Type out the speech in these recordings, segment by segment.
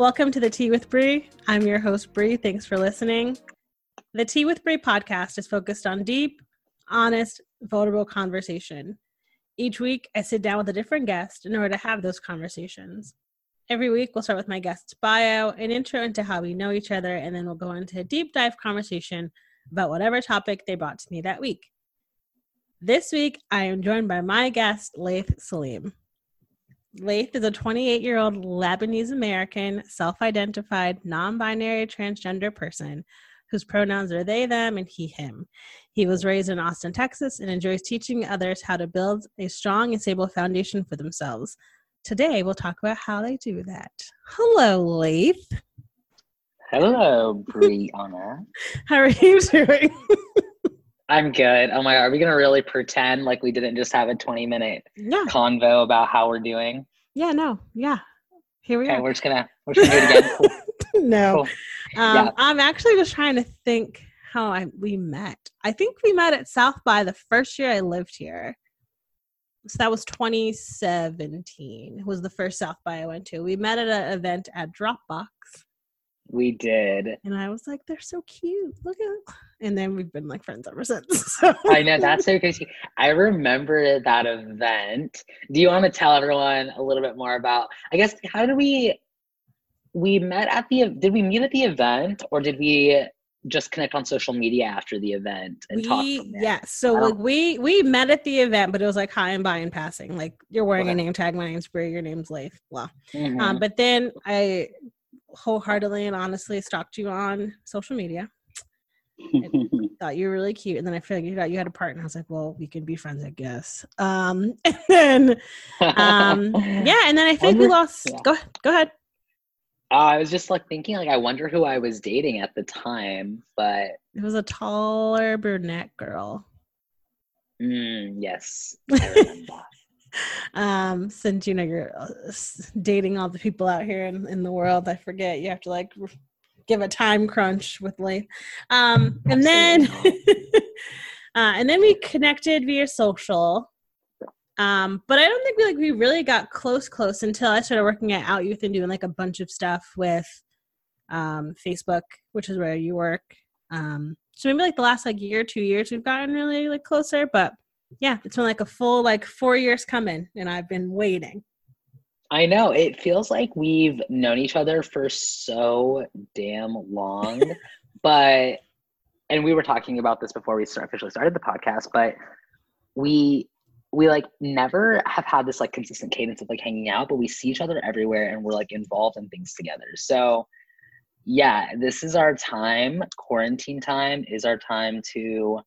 Welcome to the Tea with Bree. I'm your host, Bree. Thanks for listening. The Tea with Bree podcast is focused on deep, honest, vulnerable conversation. Each week, I sit down with a different guest in order to have those conversations. Every week, we'll start with my guest's bio, an intro into how we know each other, and then we'll go into a deep dive conversation about whatever topic they brought to me that week. This week, I am joined by my guest, Laith Salim. Laith is a 28 year old Lebanese American, self identified, non binary transgender person whose pronouns are they, them, and he, him. He was raised in Austin, Texas, and enjoys teaching others how to build a strong and stable foundation for themselves. Today, we'll talk about how they do that. Hello, Laith. Hello, Brianna. How are you doing? I'm good. Oh my god, are we gonna really pretend like we didn't just have a 20 minute yeah. convo about how we're doing? Yeah, no. Yeah. Here we Okay, are. we're just gonna we're just gonna do it again. Cool. no. cool. Um, Yeah. I'm actually just trying to think how I we met. I think we met at South by the first year I lived here. So that was 2017. Was the first South by I went to. We met at an event at Dropbox, We did. and I was like, "They're so cute. Look at." And then we've been like friends ever since. So. I know that's so crazy. I remember that event. Do you want to tell everyone a little bit more about? I guess how did we we met at the did we meet at the event or did we just connect on social media after the event and talk we from there? yeah so like we we met at the event but it was like hi and bye and passing like you're wearing a name tag my name's Bree your name's Laith blah Mhm. Um, but then I wholeheartedly and honestly stalked you on social media. Thought you were really cute, and then I figured out you had a partner. I was like, well, we can be friends, I guess. Um, and then um, yeah, and then I think we lost. yeah. Go go ahead. Uh, I was just like thinking, like, I wonder who I was dating at the time, but It was a taller brunette girl. mm, yes, I remember. Um, since you know you're uh, dating all the people out here in, in the world, I forget you have to like give a time crunch with Lee. Um, and then, uh, and then we connected via social. Um, but I don't think we like we really got close close until I started working at Out Youth and doing like a bunch of stuff with um, Facebook, which is where you work. Um, so maybe like the last like year, two years, we've gotten really like closer. But yeah, it's been like a full like four years coming, and I've been waiting. I know it feels like we've known each other for so damn long, but and we were talking about this before we start, officially started the podcast, but we we like never have had this like consistent cadence of like hanging out, but we see each other everywhere and we're like involved in things together. So yeah, this is our time. Quarantine time is our time to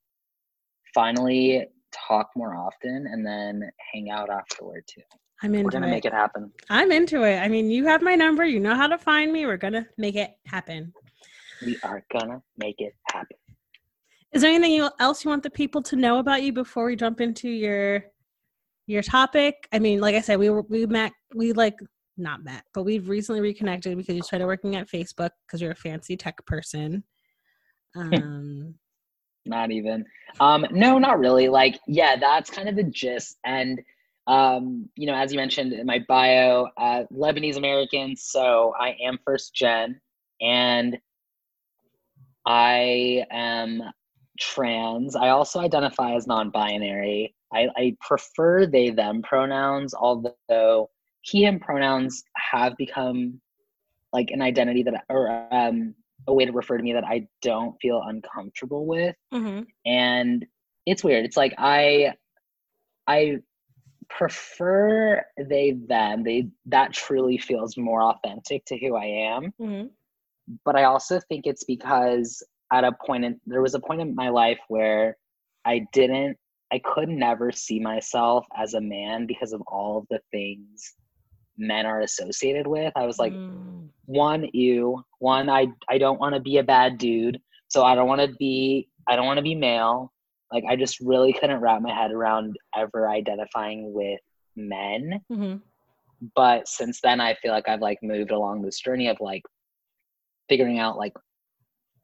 finally talk more often and then hang out afterward too. I'm into We're gonna it. make it happen. I'm into it. I mean, you have my number. You know how to find me. We're gonna make it happen. We are gonna make it happen. Is there anything else you want the people to know about you before we jump into your your topic? I mean, like I said, we were we met we like not met, but we've recently reconnected because you started working at Facebook because you're a fancy tech person. Um, Not even. Um, no, not really. Like, yeah, that's kind of the gist. And um, you know, as you mentioned in my bio, uh, Lebanese American, so I am first gen, and I am trans. I also identify as non-binary. I, I prefer they them pronouns, although he him pronouns have become like an identity that or um a way to refer to me that I don't feel uncomfortable with mhm. and it's weird it's like i i prefer they them. They that truly feels more authentic to who I am. Mhm. But I also think it's because at a point in there was a point in my life where I didn't I could never see myself as a man because of all of the things men are associated with. I was like, Mm. one, ew. One, I I don't want to be a bad dude. So I don't want to be I don't want to be male. Like I just really couldn't wrap my head around ever identifying with men. Mhm. But since then I feel like I've like moved along this journey of like figuring out like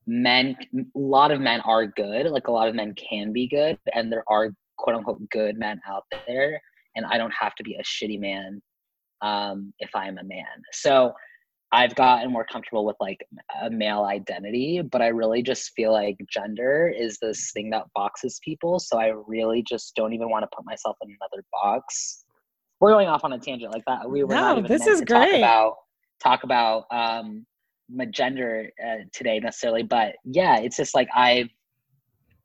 men a lot of men are good like a lot of men can be good and there are quote unquote good men out there and i don't have to be a shitty man um if i'm a man. So i've gotten more comfortable with like a male identity but i really just feel like gender is this thing that boxes people. So i really just don't even want to put myself in another box. We're going off on a tangent like that. We were not even this is to talk about talk about um my gender uh, today necessarily but yeah it's just like i've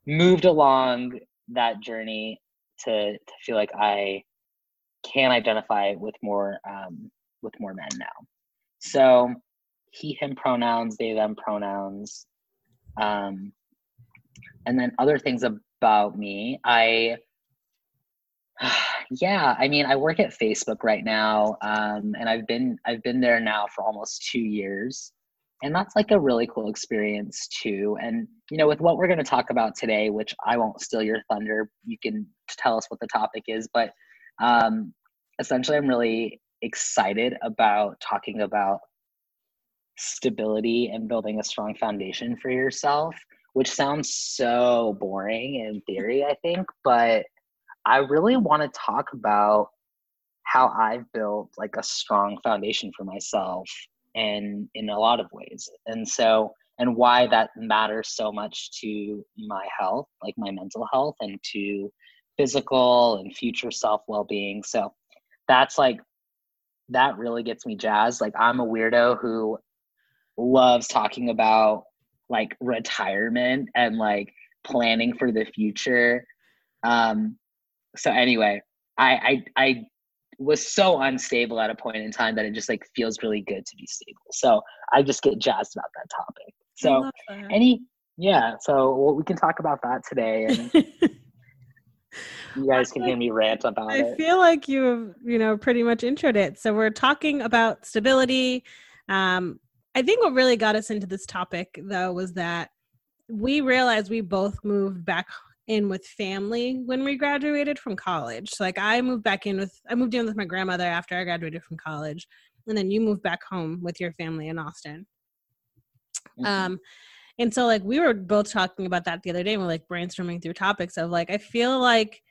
moved along that journey to to feel like i can identify with more um with more men now. So he him pronouns they them pronouns. Um and then other things about me i yeah i mean i work at facebook right now um, and i've been i've been there now for almost two years. And that's like a really cool experience too. And you know with what we're going to talk about today which i won't steal your thunder you can tell us what the topic is but um, essentially i'm really excited about talking about stability and building a strong foundation for yourself which sounds so boring in theory i think but I really want to talk about how I've built like a strong foundation for myself and in a lot of ways. And so and why that matters so much to my health, like my mental health and to physical and future self well-being. So that's like that really gets me jazzed. Like I'm a weirdo who loves talking about like retirement and like planning for the future. Um so anyway, I, I I was so unstable at a point in time that it just like feels really good to be stable. So I just get jazzed about that topic. So that. any yeah, so well, we can talk about that today, and you guys can hear me rant about I it. I feel like you've, you know, pretty much introed it. So we're talking about stability. Um, I think what really got us into this topic though was that we realized we both moved back in with family when we graduated from college. So like I moved back in with I moved in with my grandmother after I graduated from college. And then you moved back home with your family in Austin. Mhm. Um, and so like we were both talking about that the other day. And we're like brainstorming through topics of like I feel like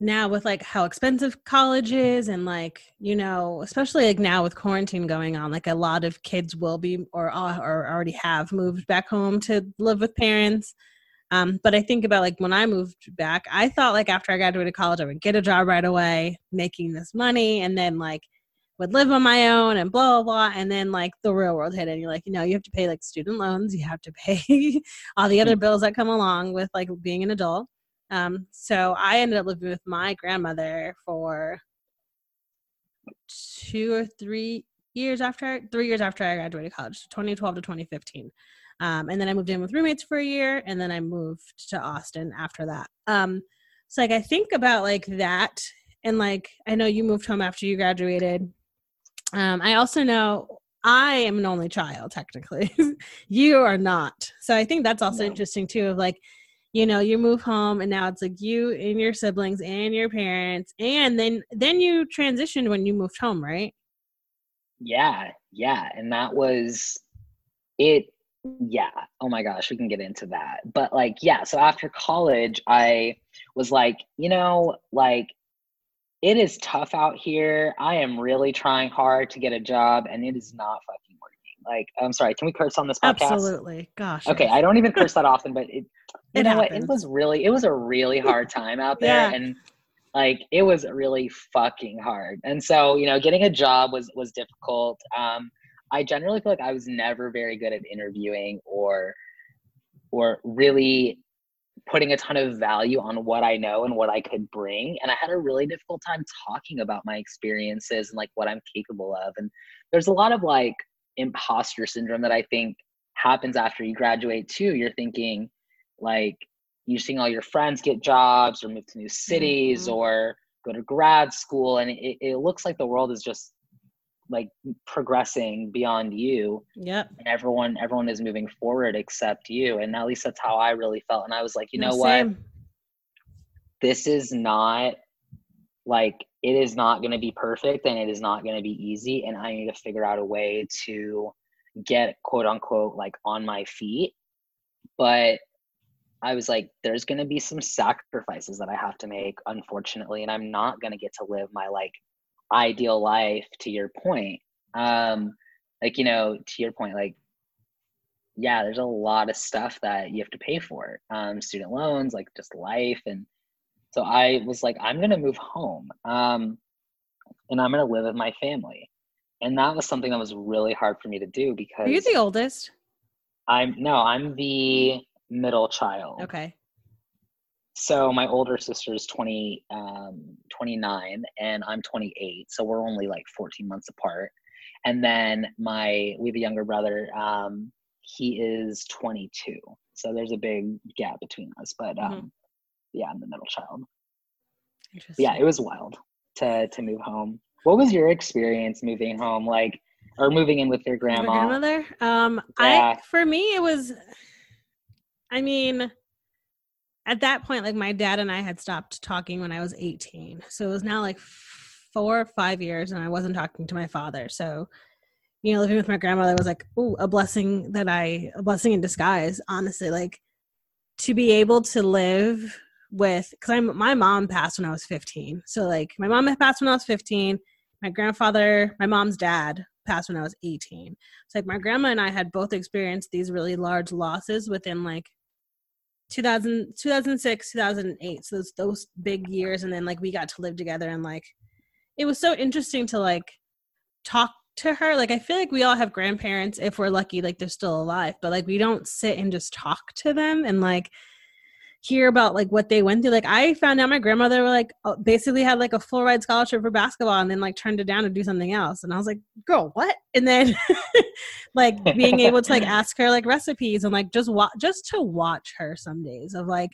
now with like how expensive college is and like you know especially like now with quarantine going on like a lot of kids will be or or already have moved back home to live with parents um, but i think about like when i moved back i thought like after i graduated college i would get a job right away making this money and then like would live on my own and blah blah blah and then like the real world hit and you're like you know you have to pay like student loans you have to pay all the other bills that come along with like being an adult um, so I ended up living with my grandmother for two or three years after three years after I graduated college, 2012 to 2015. Um, and then I moved in with roommates for a year, and then I moved to Austin after that. Um, so like I think about like that, and like I know you moved home after you graduated. Um, I also know I am an only child technically. you are not. So I think that's also No. interesting too. Of like you know you move home and now it's like you and your siblings and your parents and then then you transitioned when you moved home right Yeah, yeah, and that was it. Yeah. Oh my gosh, we can get into that. But like, yeah. So after college, I was like, you know, like it is tough out here. I am really trying hard to get a job, and it is not fucking working. Like, I'm sorry. Can we curse on this podcast? absolutely gosh Okay. I don't even curse that often, but it, you It know what? It was really, it was a really hard time out there, Yeah. and like it was really fucking hard. And so, you know, getting a job was was difficult. Um, I generally feel like I was never very good at interviewing or or really putting a ton of value on what I know and what I could bring. And I had a really difficult time talking about my experiences and like what I'm capable of. And there's a lot of like imposter syndrome that I think happens after you graduate too. You're thinking like you're seeing all your friends get jobs or move to new cities mm-hmm. or go to grad school. And it, it looks like the world is just like progressing beyond you. Yep. And everyone everyone is moving forward except you. And at least that's how I really felt. And I was like, you know what? This is not like it is not going to be perfect and it is not going to be easy and I need to figure out a way to get quote unquote like on my feet. But I was like, there's going to be some sacrifices that I have to make, unfortunately, and I'm not going to get to live my like ideal life to your point. Um like you know to your point like yeah there's a lot of stuff that you have to pay for. Um student loans like just life. And so i was like i'm gonna move home um and i'm gonna live with my family. And that was something that was really hard for me to do because are you the oldest? I'm no i'm the middle child. Okay so my older sister is 20 um, 29 and i'm 28 so we're only like 14 months apart. And then my we have a younger brother um, he is 22 so there's a big gap between us but um, mm-hmm. yeah i'm the middle child. Yeah it was wild to to move home. What was your experience moving home like or moving in with your grandma? grandmother? Um yeah. i for me it was i mean at that point, like my dad and I had stopped talking when I was 18. So it was now like four or five years and I wasn't talking to my father. So, you know, living with my grandmother was like, a blessing that I, a blessing in disguise, honestly. Like to be able to live with, because I'm, my mom passed when I was 15. So like my mom had passed when I was 15. My grandfather, my mom's dad passed when I was 18. So like my grandma and I had both experienced these really large losses within like 2000, 2006 2008 so those those big years and then like we got to live together and like it was so interesting to like talk to her. Like i feel like we all have grandparents if we're lucky like they're still alive but like we don't sit and just talk to them and like hear about like what they went through. Like I found out my grandmother like uh, basically had like a full ride scholarship for basketball and then like turned it down to do something else. And I was like, girl, what? And then like being able to like ask her like recipes and like just watch just to watch her some days of like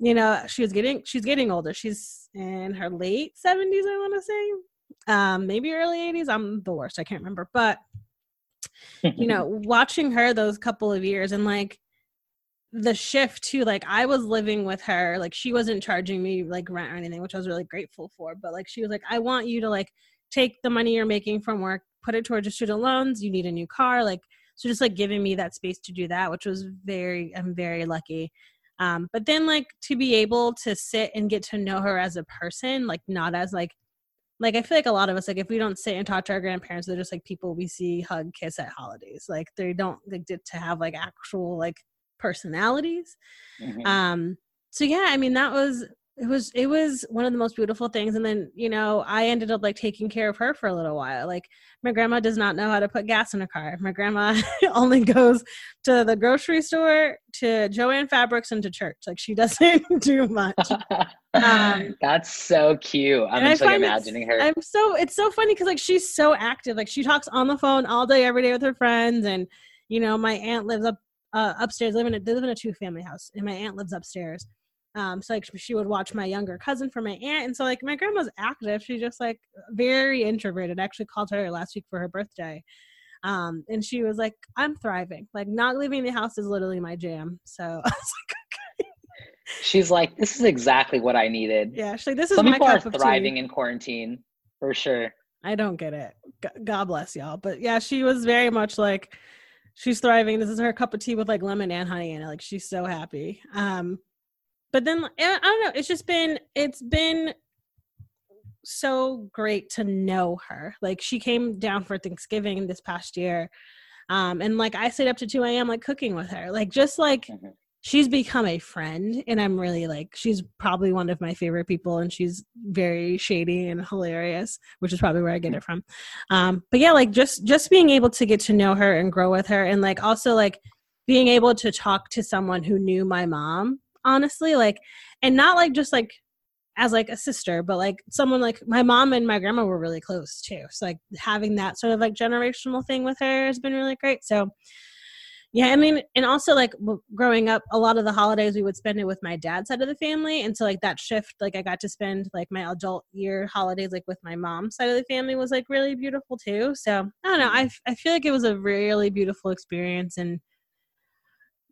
you know she was getting she's getting older she's in her late 70s i want to say um maybe early 80s i'm the worst i can't remember but you know watching her those couple of years and like the shift too like i was living with her like she wasn't charging me like rent or anything which i was really grateful for but like she was like i want you to like take the money you're making from work put it towards your student loans you need a new car like so just like giving me that space to do that which was very i'm very lucky um but then like to be able to sit and get to know her as a person like not as like like I feel like a lot of us like if we don't sit and talk to our grandparents, they're just like people we see hug, kiss at holidays. Like they don't like to have like actual like personalities. Mm-hmm. Um, so yeah, I mean that was it was it was one of the most beautiful things. And then you know i ended up like taking care of her for a little while. Like my grandma does not know how to put gas in a car. My grandma only goes to the grocery store to Joann Fabrics and to church. Like she doesn't do much. Um, that's so cute. I'm just like imagining her. I'm so it's so funny because like she's so active. Like she talks on the phone all day every day with her friends. And you know my aunt lives up uh, upstairs. Live in a, they live in a two family house, and my aunt lives upstairs. Um, so like she would watch my younger cousin for my aunt, and so like my grandma's active. She's just like very introverted. I actually called her last week for her birthday, um, and she was like, "I'm thriving. Like not leaving the house is literally my jam." So I was like, okay. She's like, "This is exactly what I needed." Yeah, she's like, "This is Some my people are thriving in quarantine for sure." I don't get it. God bless y'all, but yeah, she was very much like she's thriving. This is her cup of tea with like lemon and honey in it. Like she's so happy. Um, but then I don't know. It's just been it's been so great to know her. Like she came down for Thanksgiving this past year. Um, and like I stayed up to 2 a.m. like cooking with her. Like just like mm-hmm she's become a friend and i'm really like she's probably one of my favorite people and she's very shady and hilarious which is probably where i get it from. Um but yeah like just just being able to get to know her and grow with her and like also like being able to talk to someone who knew my mom honestly like and not like just like as like a sister but like someone like my mom and my grandma were really close too so like having that sort of like generational thing with her has been really great so yeah i mean and also like growing up a lot of the holidays we would spend it with my dad's side of the family and so like that shift like i got to spend like my adult year holidays like with my mom's side of the family was like really beautiful too so i don't know I I feel like it was a really beautiful experience and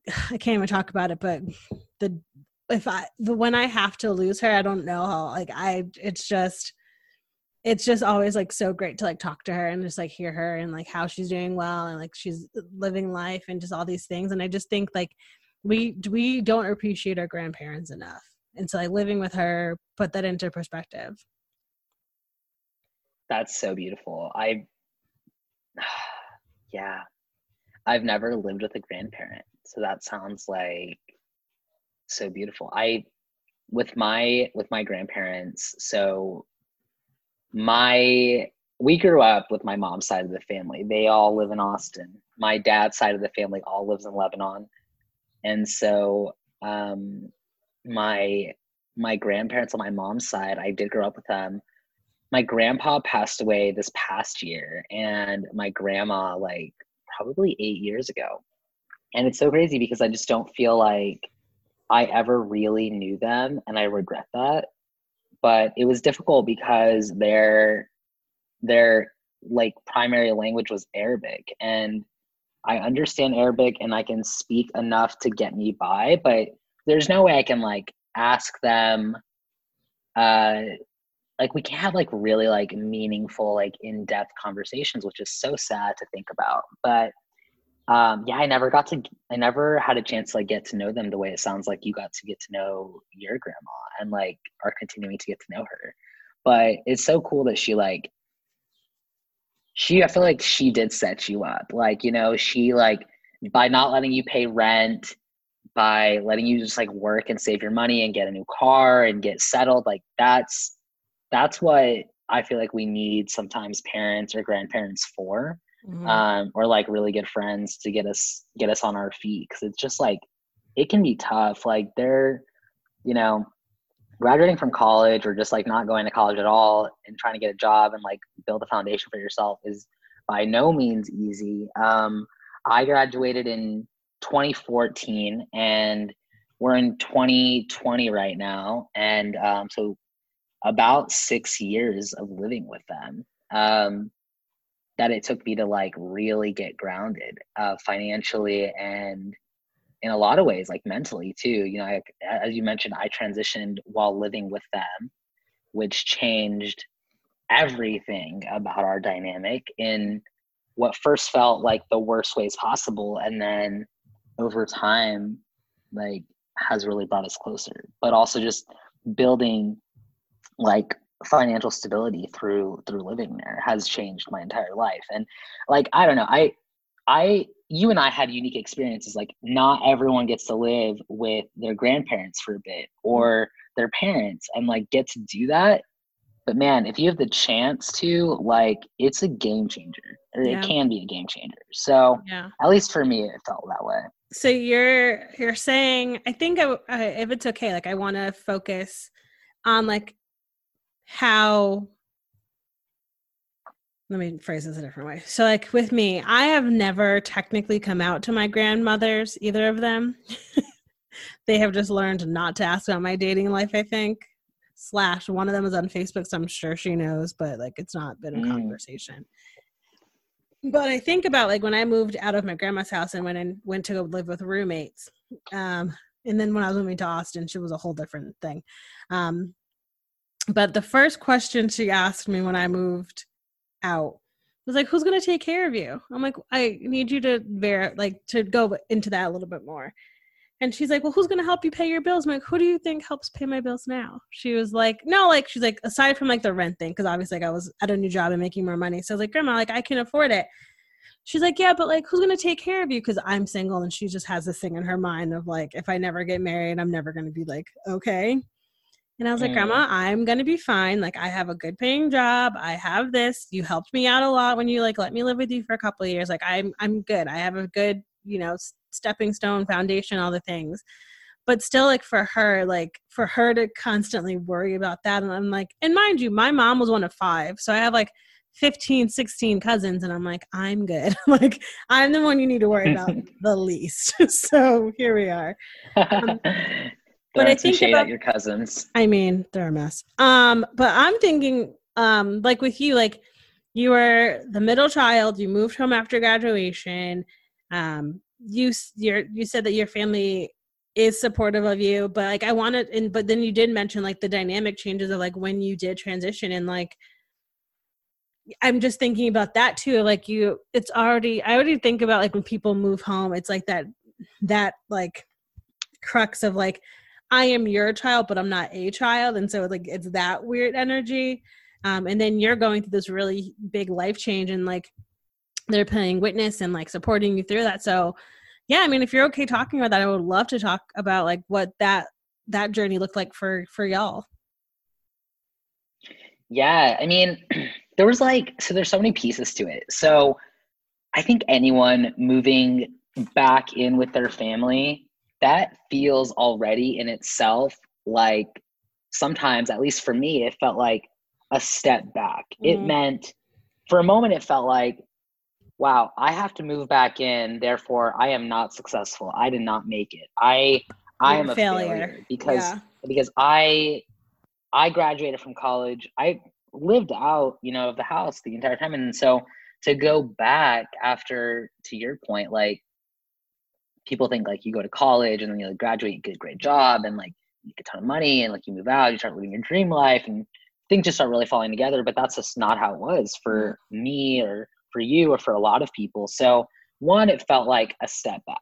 i can't even talk about it but the if i the when i have to lose her i don't know how like i it's just it's just always like so great to like talk to her and just like hear her and like how she's doing well and like she's living life and just all these things. And i just think like we we don't appreciate our grandparents enough. And so like living with her put that into perspective. That's so beautiful. I, yeah, I've never lived with a grandparent, so that sounds like so beautiful. I, with my with my grandparents, so my we grew up with my mom's side of the family. They all live in Austin. My dad's side of the family all lives in Lebanon, and so um, my my grandparents on my mom's side, I did grow up with them my grandpa passed away this past year and my grandma like probably eight years ago and it's so crazy because i just don't feel like i ever really knew them and i regret that but it was difficult because their their like primary language was arabic and i understand arabic and i can speak enough to get me by but there's no way i can like ask them uh like we can't have like really like meaningful like in-depth conversations which is so sad to think about but um yeah i never got to i never had a chance to like get to know them the way it sounds like you got to get to know your grandma and like are continuing to get to know her. But it's so cool that she like she i feel like she did set you up. Like you know she like by not letting you pay rent by letting you just like work and save your money and get a new car and get settled like that's that's what I feel like we need sometimes parents or grandparents for, Mhm. um, or like really good friends to get us get us on our feet because it's just like it can be tough. Like they're, you know, graduating from college or just like not going to college at all and trying to get a job and like build a foundation for yourself is by no means easy. Um, I graduated in 2014 and we're in 2020 right now, and um, so about six years of living with them um, that it took me to like really get grounded uh, financially and in a lot of ways like mentally too you know I, as you mentioned i transitioned while living with them which changed everything about our dynamic in what first felt like the worst ways possible and then over time like has really brought us closer. But also just building like financial stability through through living there has changed my entire life. And like i don't know i i you and i had unique experiences like not everyone gets to live with their grandparents for a bit or their parents and like get to do that. But man if you have the chance to like it's a game changer or Yeah. it can be a game changer. So yeah. at least for me it felt that way. So you're you're saying i think I, I- if it's okay like i want to focus on like how let me phrase this a different way. So like with me i have never technically come out to my grandmothers either of them. They have just learned not to ask about my dating life i think. Slash one of them is on facebook so i'm sure she knows but like it's not been a Mm. conversation. But i think about like when i moved out of my grandma's house and went and went to go live with roommates um and then when i was moving to austin she was a whole different thing. Um but the first question she asked me when i moved out was like who's going to take care of you? I'm like i need you to ver like to go into that a little bit more. And she's like well who's going to help you pay your bills? I'm like who do you think helps pay my bills now? She was like no like she's like aside from like the rent thing because obviously like i was at a new job and making more money. So i was like grandma like i can afford it. She's like yeah but like who's going to take care of you? Because i'm single and she just has this thing in her mind of like if i never get married i'm never going to be like okay and I was like, Mm. Grandma, I'm gonna be fine. Like, I have a good paying job. I have this. You helped me out a lot when you like let me live with you for a couple of years. Like, I'm I'm good. I have a good, you know, stepping stone foundation, all the things. but still like for her like for her to constantly worry about that and i'm like and mind you my mom was one of five so i have like 15 16 cousins and i'm like i'm good like i'm the one you need to worry about the least so here we are um, but i think about your cousins. I mean they're a mess. Um but i'm thinking um like with you like you were the middle child you moved home after graduation um you you you said that your family is supportive of you but like i wanted and but then you did mention like the dynamic changes of like when you did transition and like i'm just thinking about that too like you it's already i already think about like when people move home it's like that that like crux of like i am your child but i'm not a child and so like it's that weird energy um and then you're going through this really big life change and like they're playing witness and like supporting you through that so yeah, I mean, if you're okay talking about that, I would love to talk about like what that that journey looked like for for y'all. Yeah, I mean, there was like so there's so many pieces to it. So I think anyone moving back in with their family, that feels already in itself like sometimes, at least for me, it felt like a step back. Mm. It meant for a moment it felt like wow, I have to move back in, therefore I am not successful. I did not make it. I I am a failure, failure because yeah. because I I graduated from college. I lived out, you know, of the house the entire time. And so to go back after to your point, like people think like you go to college and then you like graduate, you get a great job and like you get a ton of money and like you move out, you start living your dream life and things just start really falling together. But that's just not how it was for mm. me or for you or for a lot of people. So, one, it felt like a step back,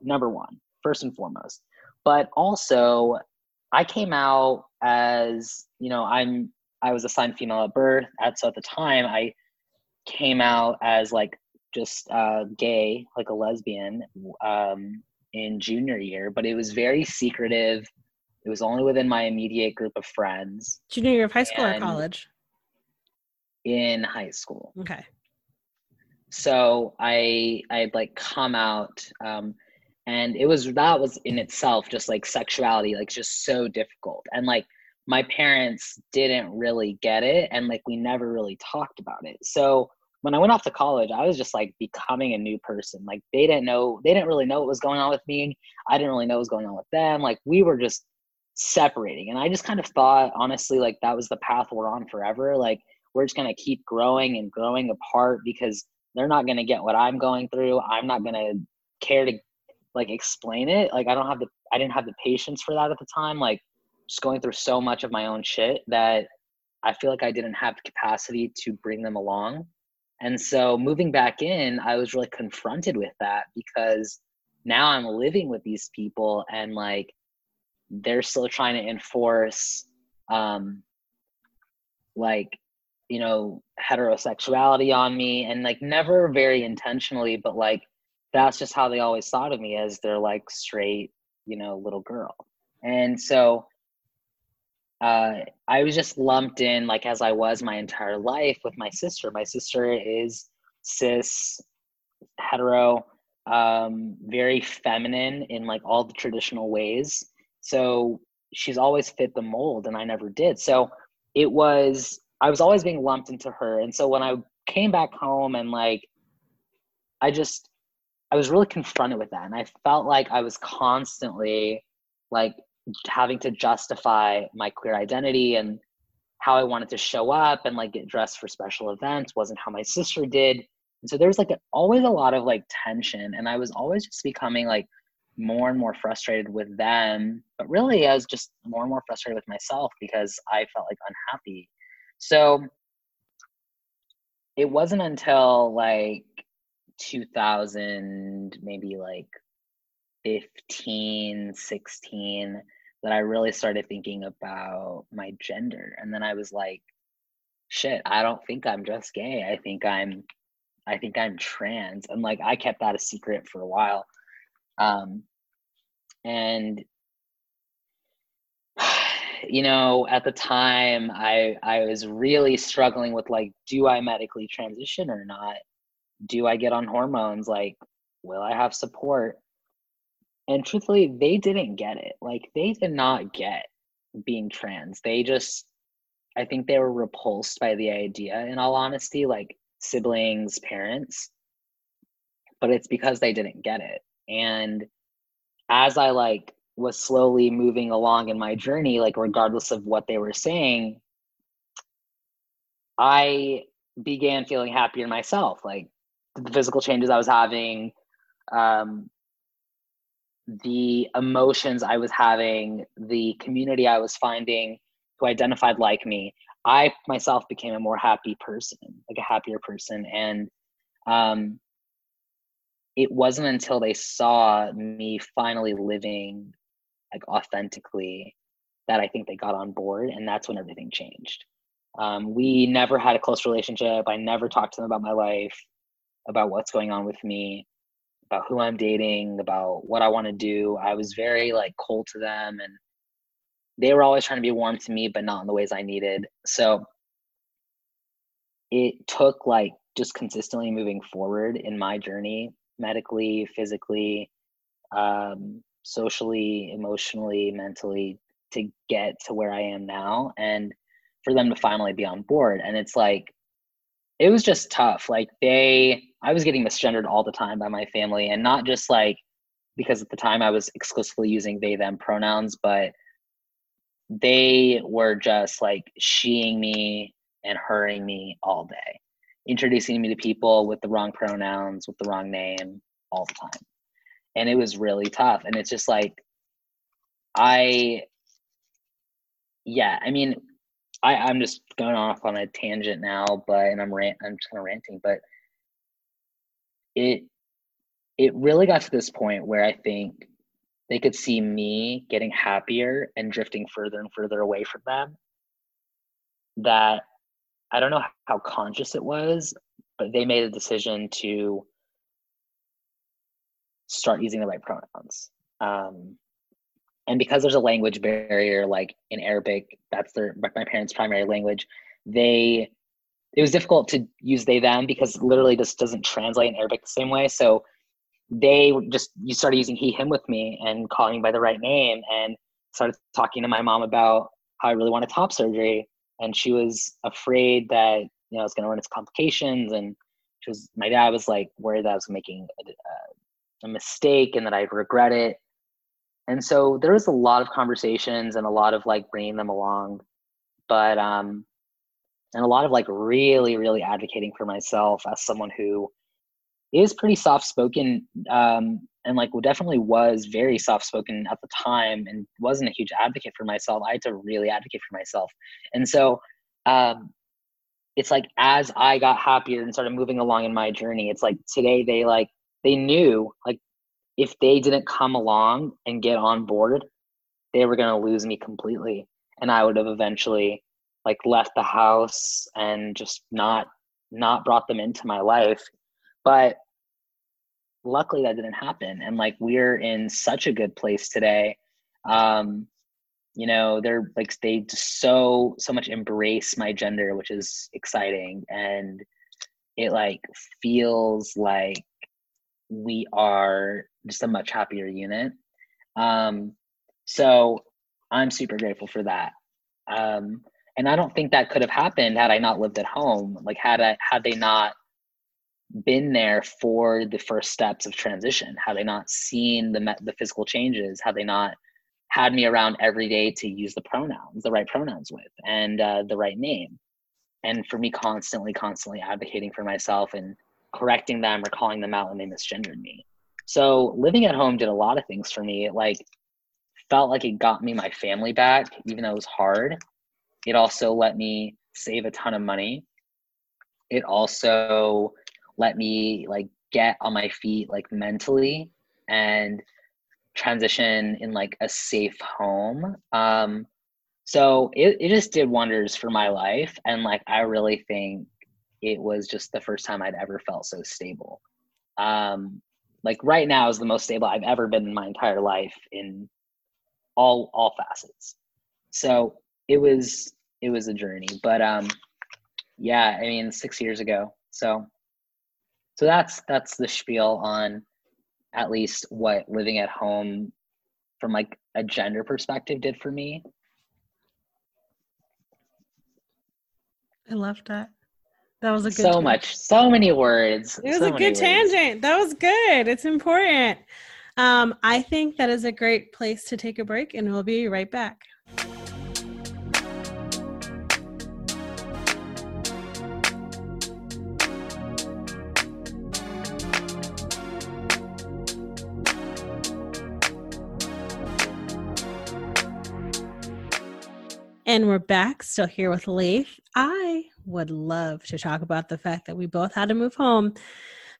number one, first and foremost. But also, I came out as, you know, I'm, I was assigned female at birth. At, so at the time, I came out as like just uh, gay, like a lesbian, um, in junior year, but it was very secretive. It was only within my immediate group of friends. Junior year of high school or college? In high school. Okay so i i'd like come out um and it was that was in itself just like sexuality like just so difficult and like my parents didn't really get it and like we never really talked about it so when i went off to college i was just like becoming a new person. Like they didn't know they didn't really know what was going on with me. I didn't really know what was going on with them. Like we were just separating. And i just kind of thought honestly like that was the path we're on forever. Like we're just going to keep growing and growing apart because they're not going to get what i'm going through. I'm not going to care to like explain it. Like i don't have the i didn't have the patience for that at the time. Like just going through so much of my own shit that i feel like i didn't have the capacity to bring them along and so moving back in i was really confronted with that because now i'm living with these people and like they're still trying to enforce um like you know heterosexuality on me and like never very intentionally but like that's just how they always thought of me as their like straight you know little girl. And so uh i was just lumped in like as i was my entire life with my sister my sister is cis hetero um very feminine in like all the traditional ways so she's always fit the mold and i never did so it was I was always being lumped into her. And so when I came back home and like, I just, I was really confronted with that. And I felt like I was constantly like having to justify my queer identity and how I wanted to show up and like get dressed for special events wasn't how my sister did. And so there was like a, always a lot of like tension. And I was always just becoming like more and more frustrated with them. But really, I was just more and more frustrated with myself because I felt like unhappy so it wasn't until like 2000, maybe like 15, 16, that I really started thinking about my gender. And then I was like, shit, I don't think I'm just gay. I think I'm I think I'm trans. And like I kept that a secret for a while. Um and you know, at the time I I was really struggling with like, do I medically transition or not? Do I get on hormones? Like, will I have support? And truthfully, they didn't get it. Like they did not get being trans. They just I think they were repulsed by the idea in all honesty, like siblings, parents. But it's because they didn't get it. And as I like was slowly moving along in my journey, like regardless of what they were saying, I began feeling happier myself. Like the physical changes I was having, um, the emotions I was having, the community I was finding who identified like me, I myself became a more happy person, like a happier person. And um, it wasn't until they saw me finally living like authentically that I think they got on board. And that's when everything changed. Um, we never had a close relationship. I never talked to them about my life, about what's going on with me, about who I'm dating, about what I want to do. I was very like cold to them and they were always trying to be warm to me, but not in the ways I needed. So it took like just consistently moving forward in my journey, medically, physically, um, socially, emotionally, mentally, to get to where I am now and for them to finally be on board. And it's like, it was just tough. Like, they, I was getting misgendered all the time by my family, and not just like because at the time I was exclusively using they, them pronouns, but they were just like sheeing me and hurrying me all day, introducing me to people with the wrong pronouns, with the wrong name all the time. And it was really tough. And it's just like, I, yeah, I mean, I, I'm just going off on a tangent now, but, and I'm rant, I'm just kind of ranting, but it, it really got to this point where I think they could see me getting happier and drifting further and further away from them that i don't know how conscious it was but they made a decision to start using the right pronouns. Um, and because there's a language barrier like in arabic that's their my parents primary language they it was difficult to use they them because literally this doesn't translate in arabic the same way. So they just you started using he him with me and calling me by the right name and started talking to my mom about how I really wanted top surgery. And she was afraid that you know it's going to run its complications. And she was my dad was like worried that I was making a, a mistake and that I'd regret it and so there was a lot of conversations and a lot of like bringing them along but um and a lot of like really really advocating for myself as someone who is pretty soft spoken um, and like definitely was very soft spoken at the time and wasn't a huge advocate for myself. I had to really advocate for myself. And so um, it's like as I got happier and started moving along in my journey, it's like today they like they knew like if they didn't come along and get on board, they were gonna lose me completely. And I would have eventually like left the house and just not not brought them into my life but luckily that didn't happen. And like we're in such a good place today. Um, you know, they're like they just so so much embrace my gender, which is exciting. And it like feels like we are just a much happier unit. Um, so I'm super grateful for that. Um, and I don't think that could have happened had I not lived at home. Like had I had they not been there for the first steps of transition? Had they not seen the the physical changes? Had they not had me around every day to use the pronouns, the right pronouns with, and uh, the right name? And for me, constantly, constantly advocating for myself and correcting them or calling them out when they misgendered me. So living at home did a lot of things for me. It like felt like it got me my family back, even though it was hard. It also let me save a ton of money. It also let me like get on my feet like mentally and transition in like a safe home um so it, it just did wonders for my life and like i really think it was just the first time i'd ever felt so stable um like right now is the most stable i've ever been in my entire life in all all facets so it was it was a journey but um yeah i mean six years ago so so that's that's the spiel on at least what living at home from like a gender perspective did for me. I love that. That was a good so tangent. much, so many words. It was so a good words. tangent. That was good. It's important. Um, I think that is a great place to take a break, and we'll be right back. And we're back, still here with Laith. I would love to talk about the fact that we both had to move home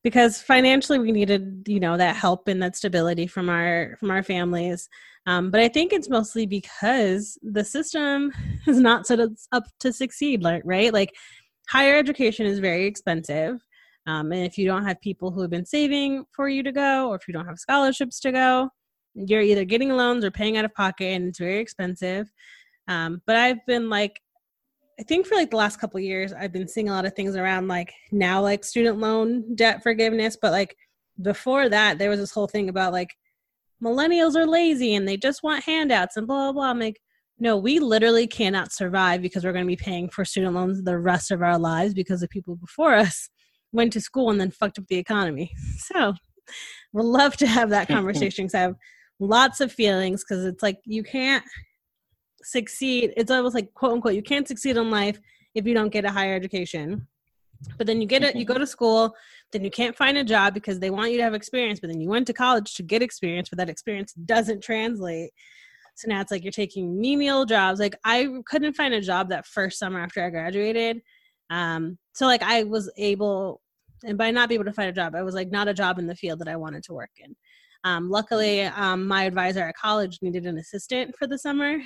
because financially we needed, you know, that help and that stability from our from our families. Um, but I think it's mostly because the system is not set up to succeed, like right? Like higher education is very expensive. Um, and if you don't have people who have been saving for you to go, or if you don't have scholarships to go, you're either getting loans or paying out of pocket, and it's very expensive. Um, but I've been like, I think for like the last couple years, I've been seeing a lot of things around like now like student loan debt forgiveness. But like before that, there was this whole thing about like millennials are lazy and they just want handouts and blah blah blah. I'm like, no, we literally cannot survive because we're going to be paying for student loans the rest of our lives because the people before us went to school and then fucked up the economy. So we'd love to have that conversation because I have lots of feelings because it's like you can't succeed it's almost like quote unquote you can't succeed in life if you don't get a higher education. But then you get it you go to school then you can't find a job because they want you to have experience but then you went to college to get experience but that experience doesn't translate. So now it's like you're taking menial jobs. Like i couldn't find a job that first summer after i graduated. Um so like i was able and by not being able to find a job i was like not a job in the field that i wanted to work in. Um, luckily um, my advisor at college needed an assistant for the summer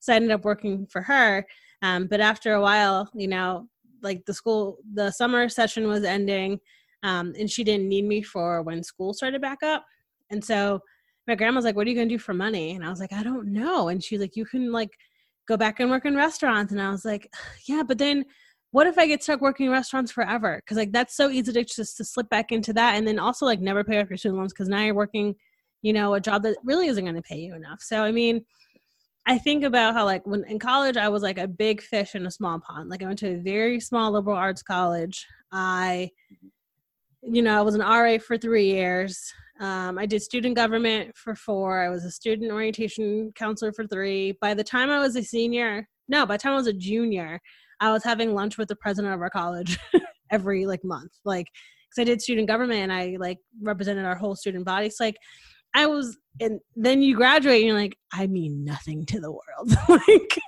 so I ended up working for her. Um, but after a while, you know, like the school, the summer session was ending, um, and she didn't need me for when school started back up. And so my grandma's like, "What are you gonna do for money?" And I was like, "I don't know." And she's like, "You can like go back and work in restaurants." And I was like, "Yeah, but then." What if I get stuck working in restaurants forever? Because like that's so easy to just to slip back into that, and then also like never pay off your student loans because now you're working, you know, a job that really isn't going to pay you enough. So I mean, I think about how like when in college I was like a big fish in a small pond. Like I went to a very small liberal arts college. I you know, I was an RA for 3 years. Um, I did student government for 4. I was a student orientation counselor for 3. By the time I was a senior, no, by the time I was a junior, I was having lunch with the president of our college every like month. Like cuz I did student government and I like represented our whole student body. It's like I was, and then you graduate and you're like, I mean nothing to the world. like,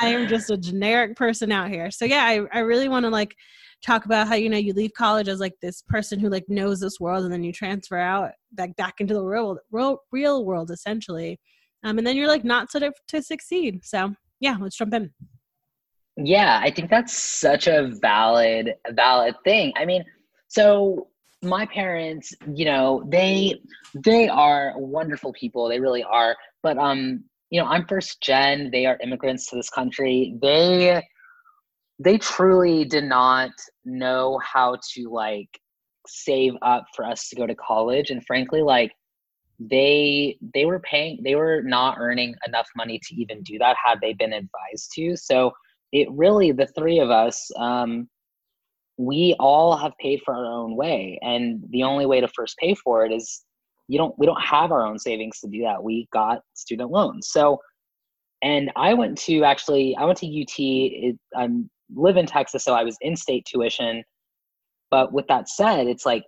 I am just a generic person out here. So yeah, I, I really want to like talk about how, you know, you leave college as like this person who like knows this world and then you transfer out like back into the real, real, real world essentially. Um, and then you're like not set up to succeed. So yeah, let's jump in. Yeah, I think that's such a valid, valid thing. I mean, so my parents, you know, they they are wonderful people. They really are. But um, you know, I'm first gen. They are immigrants to this country. They they truly did not know how to like save up for us to go to college and frankly like they they were paying they were not earning enough money to even do that had they been advised to so it really the three of us um we all have paid for our own way and the only way to first pay for it is you don't we don't have our own savings to do that. We got student loans. So and i went to actually i went to ut it, i live in texas so i was in state tuition. But with that said it's like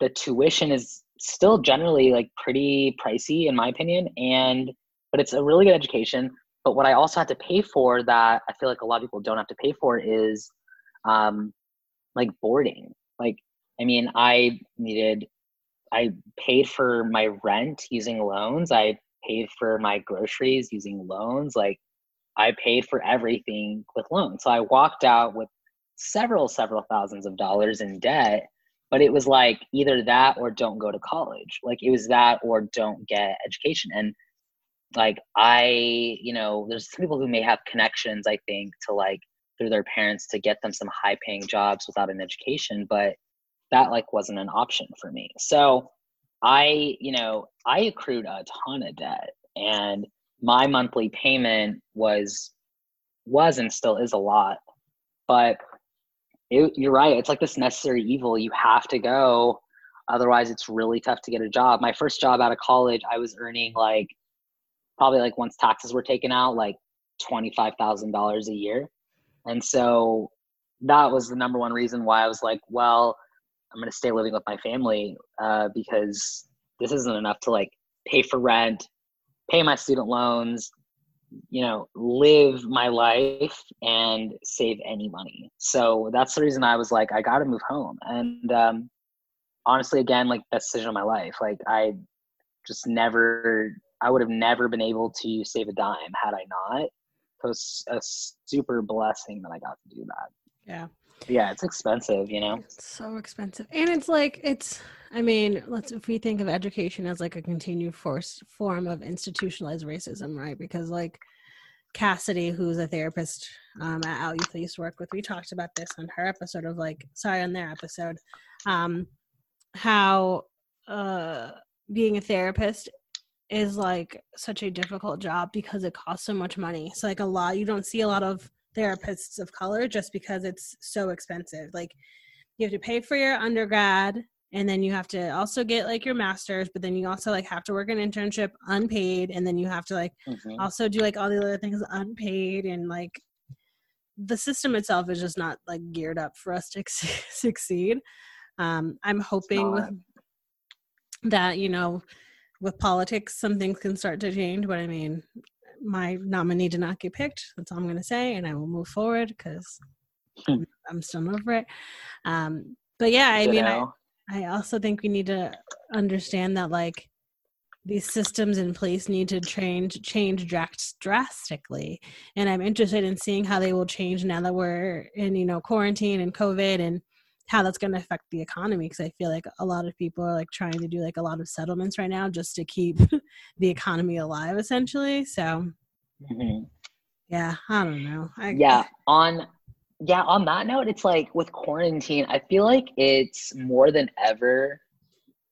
the tuition is still generally like pretty pricey in my opinion and but it's a really good education. But what i also had to pay for that i feel like a lot of people don't have to pay for is um, like boarding. Like, I mean, I needed, I paid for my rent using loans. I paid for my groceries using loans. Like, I paid for everything with loans. So I walked out with several, several thousands of dollars in debt. But it was like either that or don't go to college. Like, it was that or don't get education. And like, I, you know, there's people who may have connections, I think, to like, through their parents to get them some high paying jobs without an education but that like wasn't an option for me so I, you know, I accrued a ton of debt and my monthly payment was was and still is a lot. But it, you're right. It's like this necessary evil. You have to go. Otherwise, it's really tough to get a job. My first job out of college, I was earning like probably like once taxes were taken out, like $25,000 a year. And so that was the number one reason why I was like, well, I'm going to stay living with my family uh, because this isn't enough to like pay for rent, pay my student loans, you know, live my life and save any money. So that's the reason I was like, I got to move home. And um, honestly, again, like best decision of my life. Like I just never, I would have never been able to save a dime had I not. Was a super blessing that I got to do that. Yeah. Yeah, it's expensive, you know. It's so expensive. And it's like it's I mean, let's if we think of education as like a continued force form of institutionalized racism, right? Because like Cassidy, who's a therapist um, at Out Youth I used to work with, we talked about this on her episode of like, sorry, on their episode, um, how uh, being a therapist is like such a difficult job because it costs so much money. So like a lot, you don't see a lot of therapists of color just because it's so expensive. Like you have to pay for your undergrad and then you have to also get like your masters but then you also like have to work an internship unpaid and then you have to like mm-hmm. also do like all the other things unpaid and like the system itself is just not like geared up for us to succeed um i'm hoping with that you know with politics some things can start to change but i mean my nominee did not get picked. That's all i'm going to say and i will move forward because I'm, I'm still over it. Um but yeah i mean I, I also think we need to understand that like these systems in place need to change change drastically. And i'm interested in seeing how they will change now that we're in you know quarantine and covid and how that's going to affect the economy because i feel like a lot of people are like trying to do like a lot of settlements right now just to keep the economy alive essentially so mm-hmm. yeah i don't know I, yeah on yeah, on that note, it's like with quarantine, I feel like it's more than ever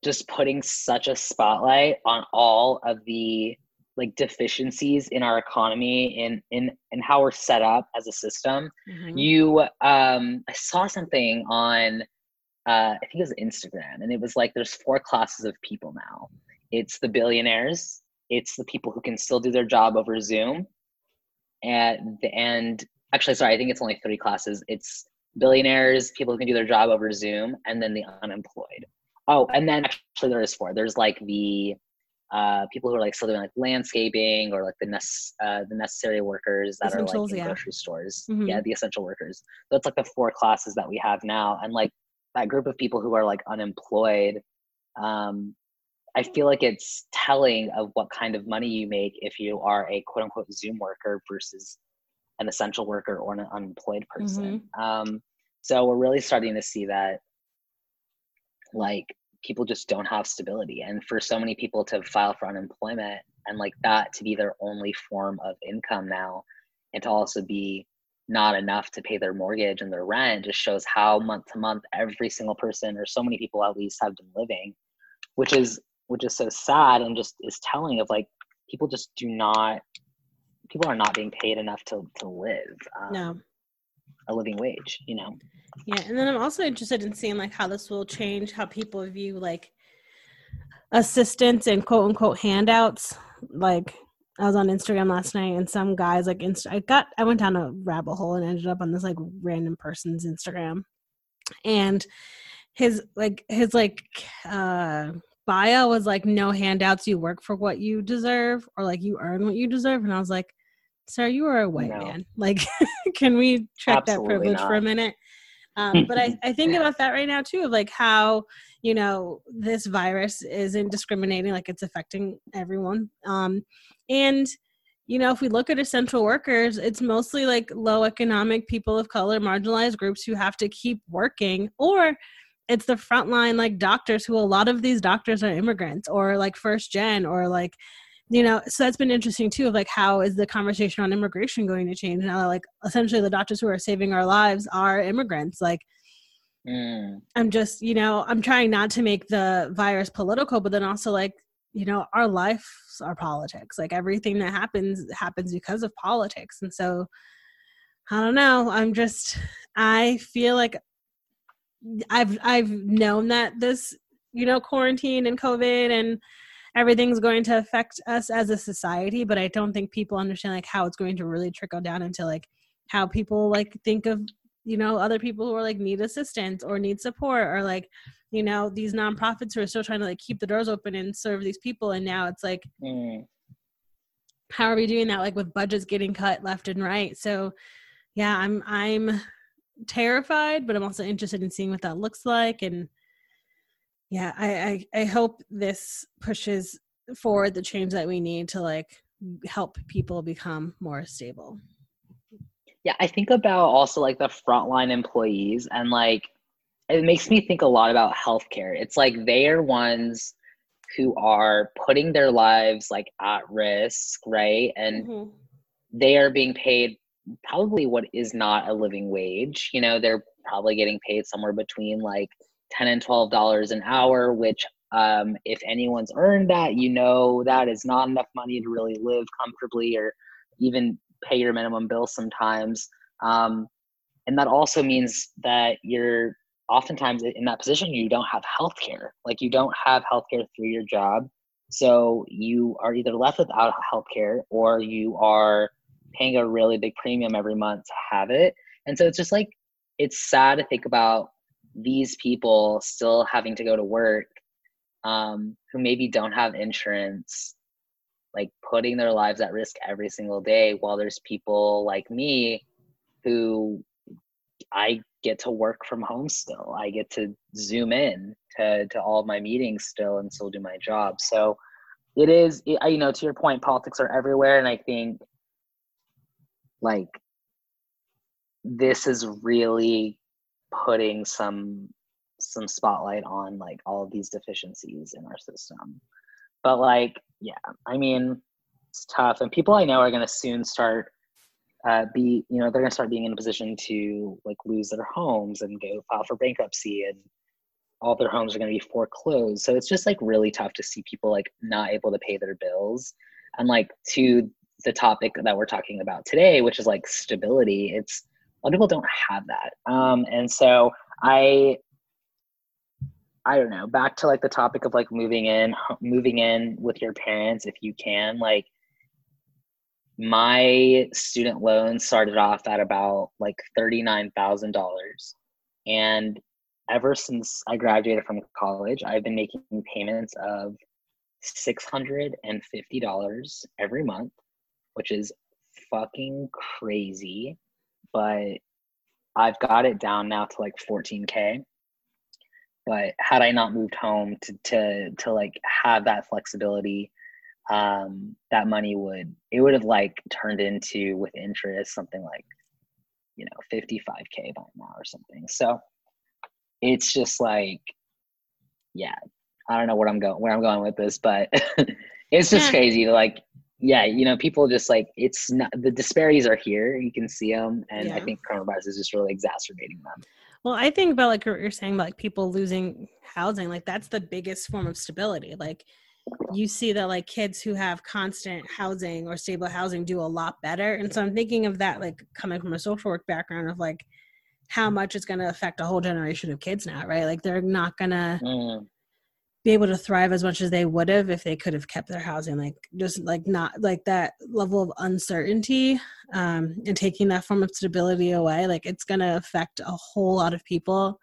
just putting such a spotlight on all of the like deficiencies in our economy in in and how we're set up as a system. Mm-hmm. You um I saw something on uh I think it was Instagram and it was like there's four classes of people now. It's the billionaires, it's the people who can still do their job over Zoom, and and actually sorry i think it's only three classes it's billionaires people who can do their job over zoom and then the unemployed oh and then actually there is four there's like the uh, people who are like still doing like landscaping or like the ne- uh, the necessary workers that are like in yeah. grocery stores mm-hmm. yeah the essential workers it's like the four classes that we have now and like that group of people who are like unemployed um, I feel like it's telling of what kind of money you make if you are a quote unquote Zoom worker versus an essential worker or an unemployed person. Mm-hmm. Um, so we're really starting to see that like people just don't have stability. And for so many people to file for unemployment and like that to be their only form of income now and to also be not enough to pay their mortgage and their rent just shows how month to month every single person or so many people at least have been living which is which is so sad and just is telling of like people just do not people are not being paid enough to to live. Um, no. A living wage, you know. Yeah, and then I'm also interested in seeing like how this will change how people view like assistance and quote unquote handouts. Like I was on Instagram last night and some guys like inst- I got I went down a rabbit hole and ended up on this like random person's Instagram. And his like his like uh bio was like no handouts you work for what you deserve or like you earn what you deserve and i was like sir you are a white no. man like can we check Absolutely that privilege not. for a minute um, but I, I think about that right now too of like how you know this virus isn't discriminating like it's affecting everyone um, and you know if we look at essential workers it's mostly like low economic people of color marginalized groups who have to keep working or it's the frontline like doctors who a lot of these doctors are immigrants or like first gen or like you know so that's been interesting too of like how is the conversation on immigration going to change now like essentially the doctors who are saving our lives are immigrants like Mm. I'm just, you know, I'm trying not to make the virus political, but then also like, you know, our lives are politics. Like everything that happens happens because of politics. And so I don't know. I'm just I feel like I've I've known that this, you know, quarantine and COVID and everything's going to affect us as a society, but I don't think people understand like how it's going to really trickle down into like how people like think of you know other people who are like need assistance or need support or like you know these nonprofits who are still trying to like keep the doors open and serve these people and now it's like Mm. how are we doing that like with budgets getting cut left and right so yeah i'm i'm terrified but i'm also interested in seeing what that looks like and yeah i i, I hope this pushes forward the change that we need to like help people become more stable Yeah, I think about also like the frontline employees and like it makes me think a lot about healthcare. It's like they are ones who are putting their lives like at risk, right? And Mhm. they are being paid probably what is not a living wage. You know, they're probably getting paid somewhere between like 10 and 12 dollars an hour, which um, if anyone's earned that, you know that is not enough money to really live comfortably or even pay your minimum bill sometimes. Um, and that also means that you're oftentimes in that position you don't have health care. Like you don't have health care through your job. So you are either left without health care or you are paying a really big premium every month to have it. And so it's just like it's sad to think about these people still having to go to work um, who maybe don't have insurance, like putting their lives at risk every single day, while there's people like me who I get to work from home still. I get to zoom in to, to all of my meetings still and still do my job. So it is, it, you know, to your point, politics are everywhere. And I think like this is really putting some some spotlight on like all of these deficiencies in our system. But like yeah i mean it's tough and people i know are going to soon start uh, be you know they're going to start being in a position to like lose their homes and go file for bankruptcy and all their homes are going to be foreclosed. So it's just like really tough to see people like not able to pay their bills. And like to the topic that we're talking about today which is like stability it's lot of people don't have that. Um and so i i don't know back to like the topic of like moving in moving in with your parents if you can like my student loan started off at about like $39,000 and ever since I graduated from college I've been making payments of $650 every month which is fucking crazy but I've got it down now to like 14k but had I not moved home to to to like have that flexibility um that money would it would have like turned into with interest something like you know 55k by now or something so it's just like yeah i don't know what i'm going where i'm going with this but it's just Yeah. crazy like yeah you know people just like it's not the disparities are here you can see them and i think coronavirus is just really exacerbating them Well, I think about like what you're saying about like people losing housing, like that's the biggest form of stability. Like you see that like kids who have constant housing or stable housing do a lot better. And so I'm thinking of that like coming from a social work background of like how much it's going to affect a whole generation of kids now, right? Like they're not going to Mm, be able to thrive as much as they would have if they could have kept their housing like just like not like that level of uncertainty um and taking that form of stability away like it's going to affect a whole lot of people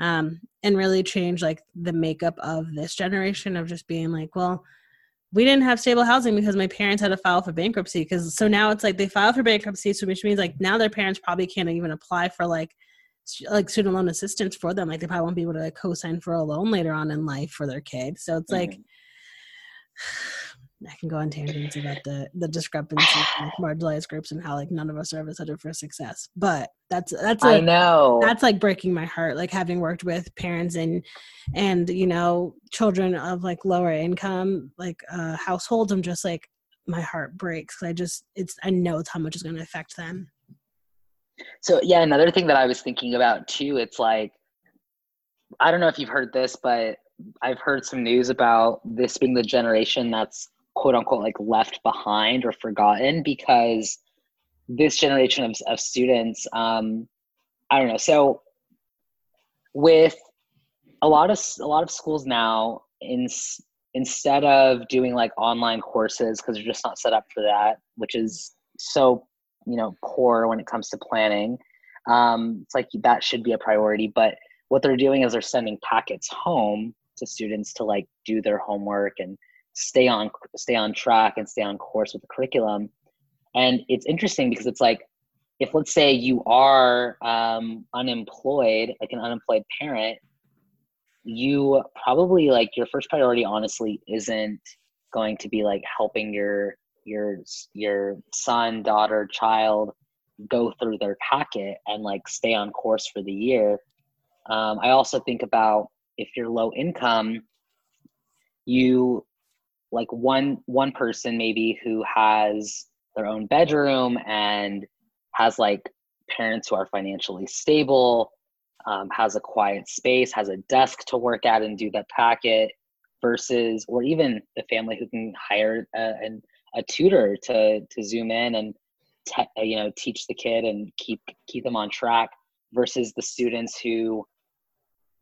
um and really change like the makeup of this generation of just being like well we didn't have stable housing because my parents had to file for bankruptcy because so now it's like they file for bankruptcy so which means like now their parents probably can't even apply for like like student loan assistance for them like they probably won't be able to like, co-sign for a loan later on in life for their kid so it's like i can go on tangents about the the discrepancy like marginalized groups and how like none of us are ever headed for success. But that's that's like, I know. that's like breaking my heart like having worked with parents and and you know children of like lower income like uh households i'm just like my heart breaks. I just it's i know it's how much it's going to affect them So yeah, another thing that I was thinking about too, it's like I don't know if you've heard this, but I've heard some news about this being the generation that's quote unquote like left behind or forgotten because this generation of, of students, um, I don't know. So with a lot of a lot of schools now, in instead of doing like online courses because they're just not set up for that, which is so you know poor when it comes to planning. Um, it's like that should be a priority, but what they're doing is they're sending packets home to students to like do their homework and stay on stay on track and stay on course with the curriculum and it's interesting because it's like if let's say you are um, unemployed like an unemployed parent you probably like your first priority honestly isn't going to be like helping your your your son daughter child go through their packet and like stay on course for the year. Um, i also think about if you're low income you like one one person maybe who has their own bedroom and has like parents who are financially stable um, has a quiet space has a desk to work at and do the packet versus or even the family who can hire a, a, a tutor to to zoom in and te- uh, you know teach the kid and keep keep them on track versus the students who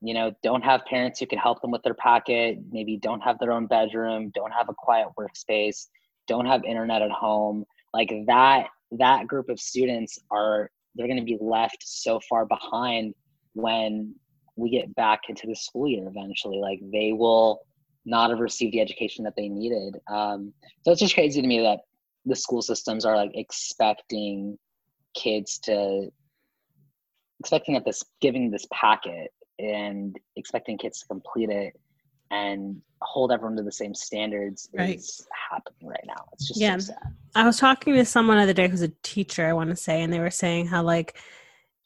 you know don't have parents who can help them with their packet maybe don't have their own bedroom don't have a quiet workspace don't have internet at home. Like that that group of students are they're going to be left so far behind when we get back into the school year eventually. Like they will not have received the education that they needed um, so it's just crazy to me that the school systems are like expecting kids to expecting that this giving this packet and expecting kids to complete it and hold everyone to the same standards right. is happening right now. It's just yeah. So I was talking to someone the other day who's a teacher, I want to say, and they were saying how like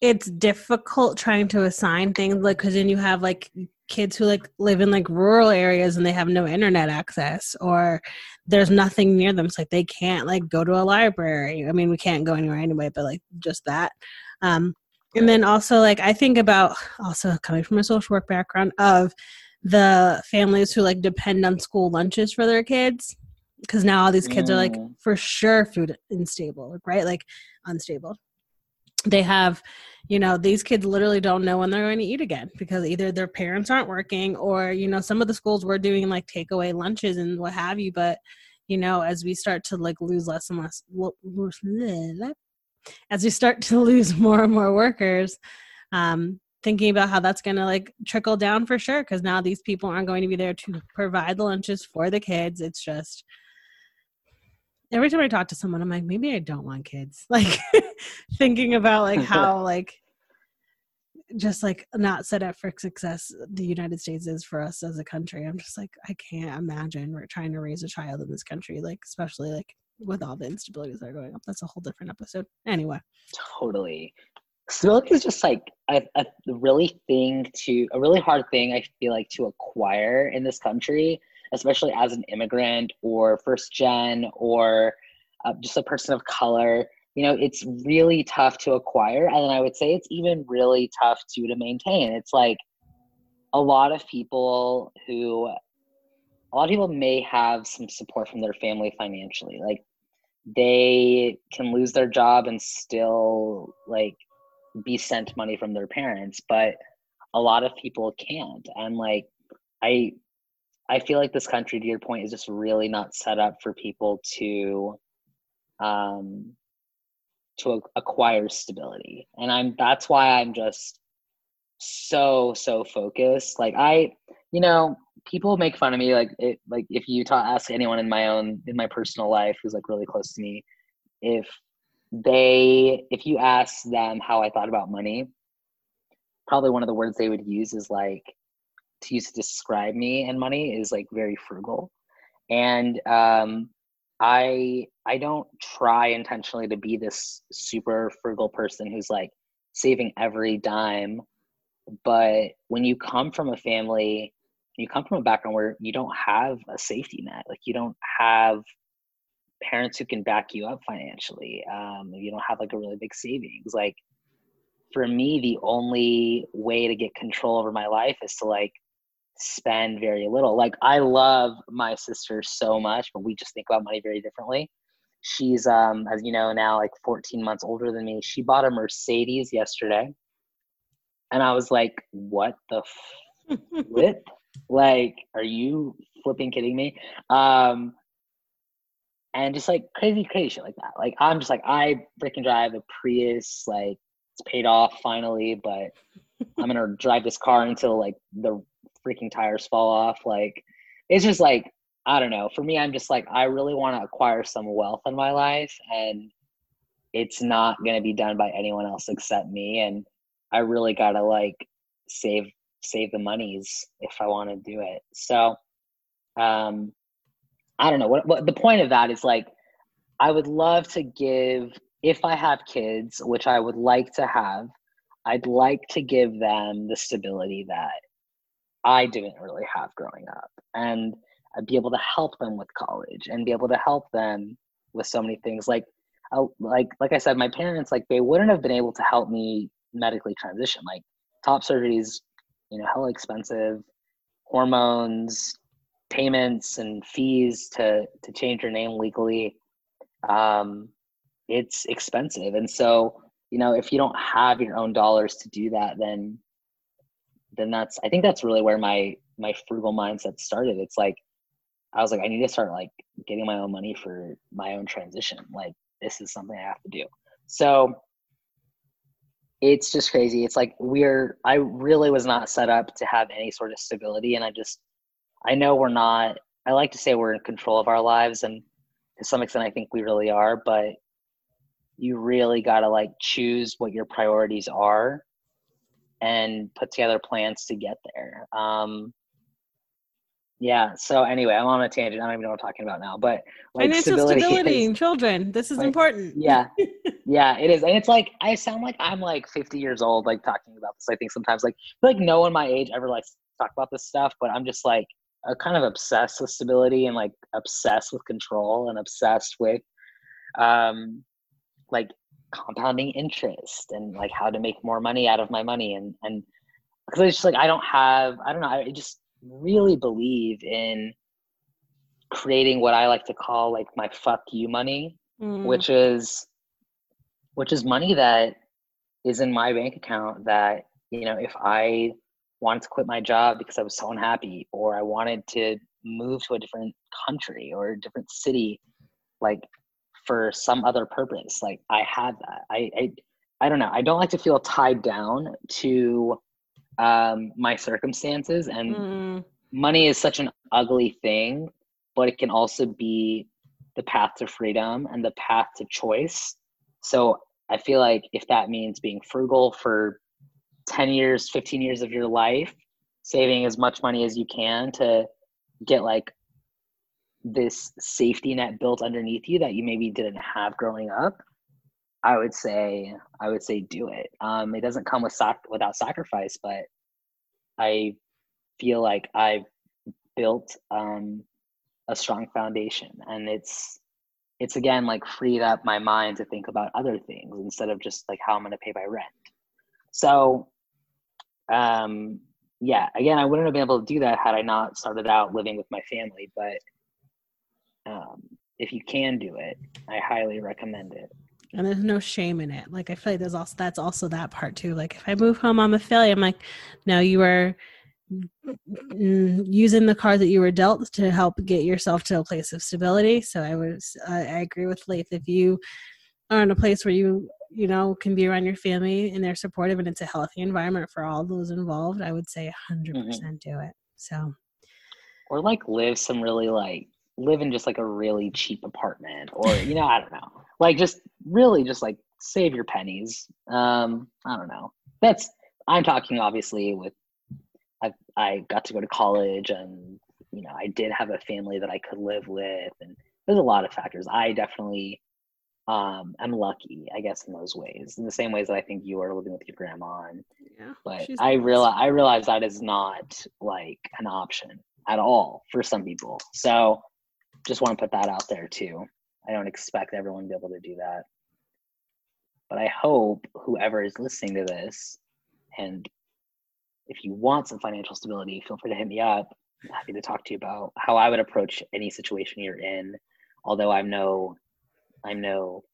it's difficult trying to assign things like because then you have like kids who like live in like rural areas and they have no internet access or there's nothing near them so like they can't like go to a library i mean we can't go anywhere anyway but like just that um and then also like i think about also coming from a social work background of the families who like depend on school lunches for their kids because now all these kids mm. are like mm. for sure food unstable right like unstable they have you know these kids literally don't know when they're going to eat again because either their parents aren't working or you know some of the schools were doing like takeaway lunches and what have you but you know as we start to like lose less and less as we start to lose more and more workers um, thinking about how that's going to like trickle down for sure because now these people aren't going to be there to provide the lunches for the kids. It's just every time i talk to someone i'm like maybe i don't want kids. Like thinking about like how like just like not set up for success the united states is for us as a country i'm just like i can't imagine we're trying to raise a child in this country like especially like with all the instabilities that are going up. That's a whole different episode. Anyway. Totally. Stability is just like a, a really thing to a really hard thing I feel like to acquire in this country, especially as an immigrant or first gen or uh, just a person of color. You know, it's really tough to acquire, and then I would say it's even really tough to to maintain. It's like a lot of people who a lot of people may have some support from their family financially like they can lose their job and still like be sent money from their parents but a lot of people can't and like i i feel like this country to your point is just really not set up for people to um to acquire stability. And i'm that's why i'm just so so focused. Like i you know people make fun of me like it, like if you ask anyone in my own in my personal life who's like really close to me if they if you ask them how i thought about money probably one of the words they would use is like to use to describe me and money is like very frugal. And um i i don't try intentionally to be this super frugal person who's like saving every dime but when you come from a family you come from a background where you don't have a safety net like you don't have parents who can back you up financially um, you don't have like a really big savings. Like for me, the only way to get control over my life is to like spend very little. Like I love my sister so much, but we just think about money very differently. She's um as you know now like 14 months older than me. She bought a Mercedes yesterday. And I was like, "What the flip? like are you flipping kidding me?" Um and just like crazy crazy shit like that. Like I'm just like I freaking drive a Prius like it's paid off finally, but I'm gonna drive this car until like the freaking tires fall off. Like it's just like I don't know. For me, I'm just like I really want to acquire some wealth in my life, and it's not gonna be done by anyone else except me. And I really gotta like save save the monies if I want to do it. So, um, I don't know what, what the point of that is. Like, I would love to give if I have kids, which I would like to have. I'd like to give them the stability that I didn't really have growing up and I'd be able to help them with college and be able to help them with so many things. Like uh, like like I said my parents like they wouldn't have been able to help me medically transition. Like top surgeries you know hella expensive hormones payments and fees to to change your name legally. Um it's expensive. And so you know if you don't have your own dollars to do that then then that's i think that's really where my my frugal mindset started. It's like i was like i need to start like getting my own money for my own transition. Like this is something i have to do. So it's just crazy. It's like we're i really was not set up to have any sort of stability and i just i know we're not i like to say we're in control of our lives and to some extent i think we really are but you really got to like choose what your priorities are and put together plans to get there. Um, yeah. So anyway, I'm on a tangent. I don't even know what I'm talking about now, but like financial stability, stability in children. This is like, important. yeah. Yeah, it is. And it's like, I sound like I'm like 50 years old, like talking about this. I think sometimes like, like no one my age ever likes to talk about this stuff, but I'm just like, uh, kind of obsessed with stability and like obsessed with control and obsessed with um like compounding interest and like how to make more money out of my money and and because it's just like I don't have I don't know I just really believe in creating what I like to call like my fuck you money, mm. which is which is money that is in my bank account that you know if I wanted to quit my job because I was so unhappy or I wanted to move to a different country or a different city like for some other purpose. Like I have that. I, I I don't know. I don't like to feel tied down to um, my circumstances, and mm. money is such an ugly thing, but it can also be the path to freedom and the path to choice. So I feel like if that means being frugal for 10 years, 15 years of your life, saving as much money as you can to get like this safety net built underneath you that you maybe didn't have growing up i would say i would say do it. Um it doesn't come with sac- without sacrifice but i feel like i've built um a strong foundation and it's it's again like freed up my mind to think about other things instead of just like how i'm going to pay my rent. So um yeah again i wouldn't have been able to do that had i not started out living with my family but um, if you can do it, I highly recommend it. And there's no shame in it. Like I feel like there's also that's also that part too. Like if I move home, I'm a failure. I'm like, no, you are using the card that you were dealt to help get yourself to a place of stability. So I was, I, I agree with Laith. If you are in a place where you, you know, can be around your family and they're supportive and it's a healthy environment for all those involved, I would say 100 mm-hmm. percent do it. So, or like live some really like live in just like a really cheap apartment or you know i don't know. Like just really just like save your pennies. Um i don't know. That's i'm talking obviously with i i got to go to college and you know i did have a family that i could live with and there's a lot of factors. I definitely um i'm lucky i guess in those ways in the same ways that i think you are living with your grandma and yeah, but i realize i realize that is not like an option at all for some people. So just want to put that out there too. I don't expect everyone to be able to do that. but I hope whoever is listening to this, and if you want some financial stability, feel free to hit me up. I'm happy to talk to you about how I would approach any situation you're in. Although I'm no, I'm no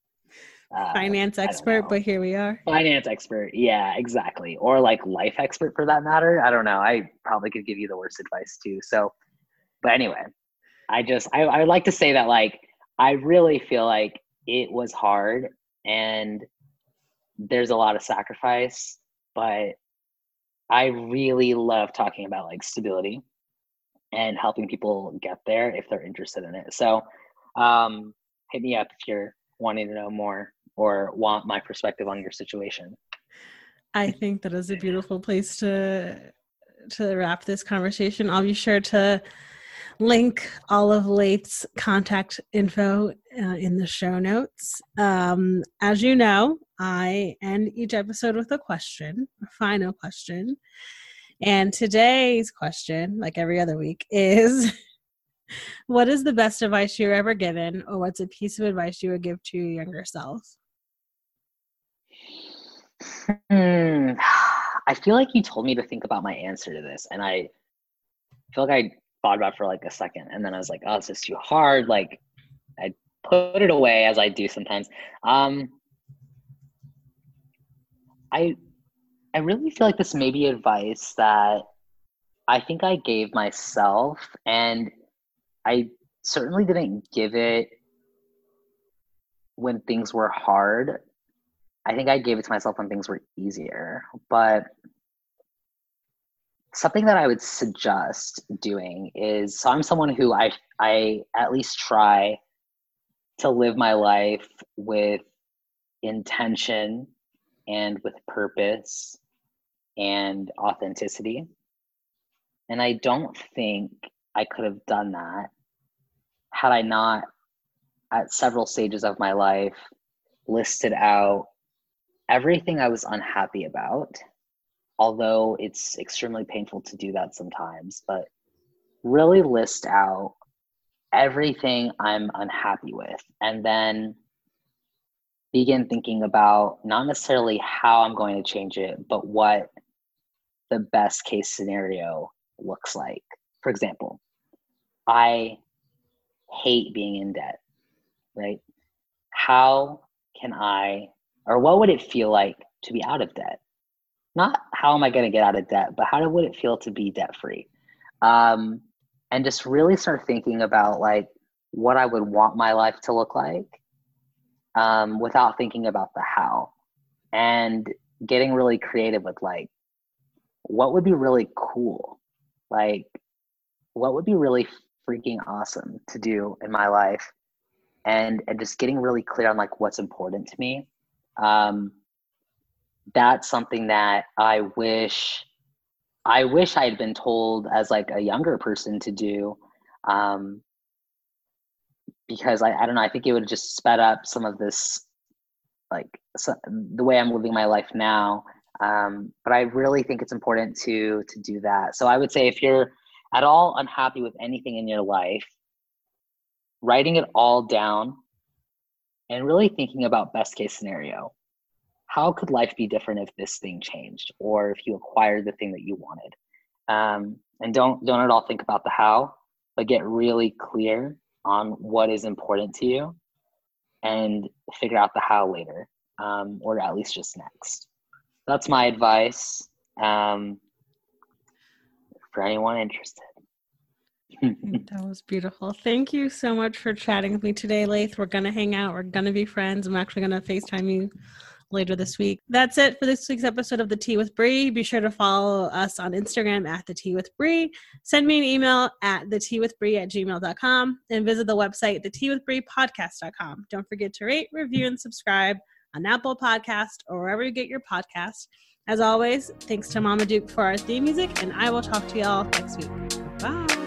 uh, finance expert, but here we are. Finance expert, yeah, exactly. Or like life expert for that matter. I don't know. I probably could give you the worst advice too. So, but anyway, I just I I like to say that like I really feel like it was hard and there's a lot of sacrifice, but I really love talking about like stability and helping people get there if they're interested in it. So, um, hit me up if you're wanting to know more or want my perspective on your situation. I think that is a beautiful place to to wrap this conversation. I'll be sure to link all of Laith's contact info uh, in the show notes. Um, as you know, I end each episode with a question, a final question. And today's question, like every other week, is what is the best advice you were ever given, or what's a piece of advice you would give to your younger self? Hmm. I feel like you told me to think about my answer to this, and I feel like I thought about for like a second, and then I was like, "Oh, this is too hard." Like, I put it away as I do sometimes. Um, I I really feel like this may be advice that I think I gave myself, and I certainly didn't give it when things were hard. I think I gave it to myself when things were easier. But something that I would suggest doing is so I'm someone who I I at least try to live my life with intention and with purpose and authenticity. And I don't think I could have done that had I not, at several stages of my life, listed out everything I was unhappy about. Although it's extremely painful to do that sometimes, but really list out everything I'm unhappy with and then begin thinking about not necessarily how I'm going to change it, but what the best case scenario looks like. For example, I hate being in debt, right? How can I, or what would it feel like to be out of debt? Not how am I going to get out of debt, but how would it feel to be debt free? Um, and just really start thinking about like what I would want my life to look like um, without thinking about the how. And getting really creative with like what would be really cool? Like what would be really freaking awesome to do in my life? And and just getting really clear on like what's important to me. Um that's something that i wish i wish i had been told as like a younger person to do um because I, I don't know i think it would just sped up some of this like so, the way i'm living my life now um, but i really think it's important to to do that. So i would say if you're at all unhappy with anything in your life writing it all down and really thinking about best case scenario how could life be different if this thing changed or if you acquired the thing that you wanted um, and don't don't at all think about the how but get really clear on what is important to you and figure out the how later um, or at least just next that's my advice um, for anyone interested that was beautiful. Thank you so much for chatting with me today, Laith. We're gonna hang out. We're gonna be friends. I'm actually gonna FaceTime you later this week. That's it for this week's episode of The Tea with Bree. Be sure to follow us on Instagram at The Tea with Bree. Send me an email at The Tea with Bree at gmail.com and visit the website, The Tea with Bree podcast.com. Don't forget to rate, review, and subscribe on Apple Podcast or wherever you get your podcast. As always, thanks to Mama Duke for our theme music, and I will talk to y'all next week. Bye.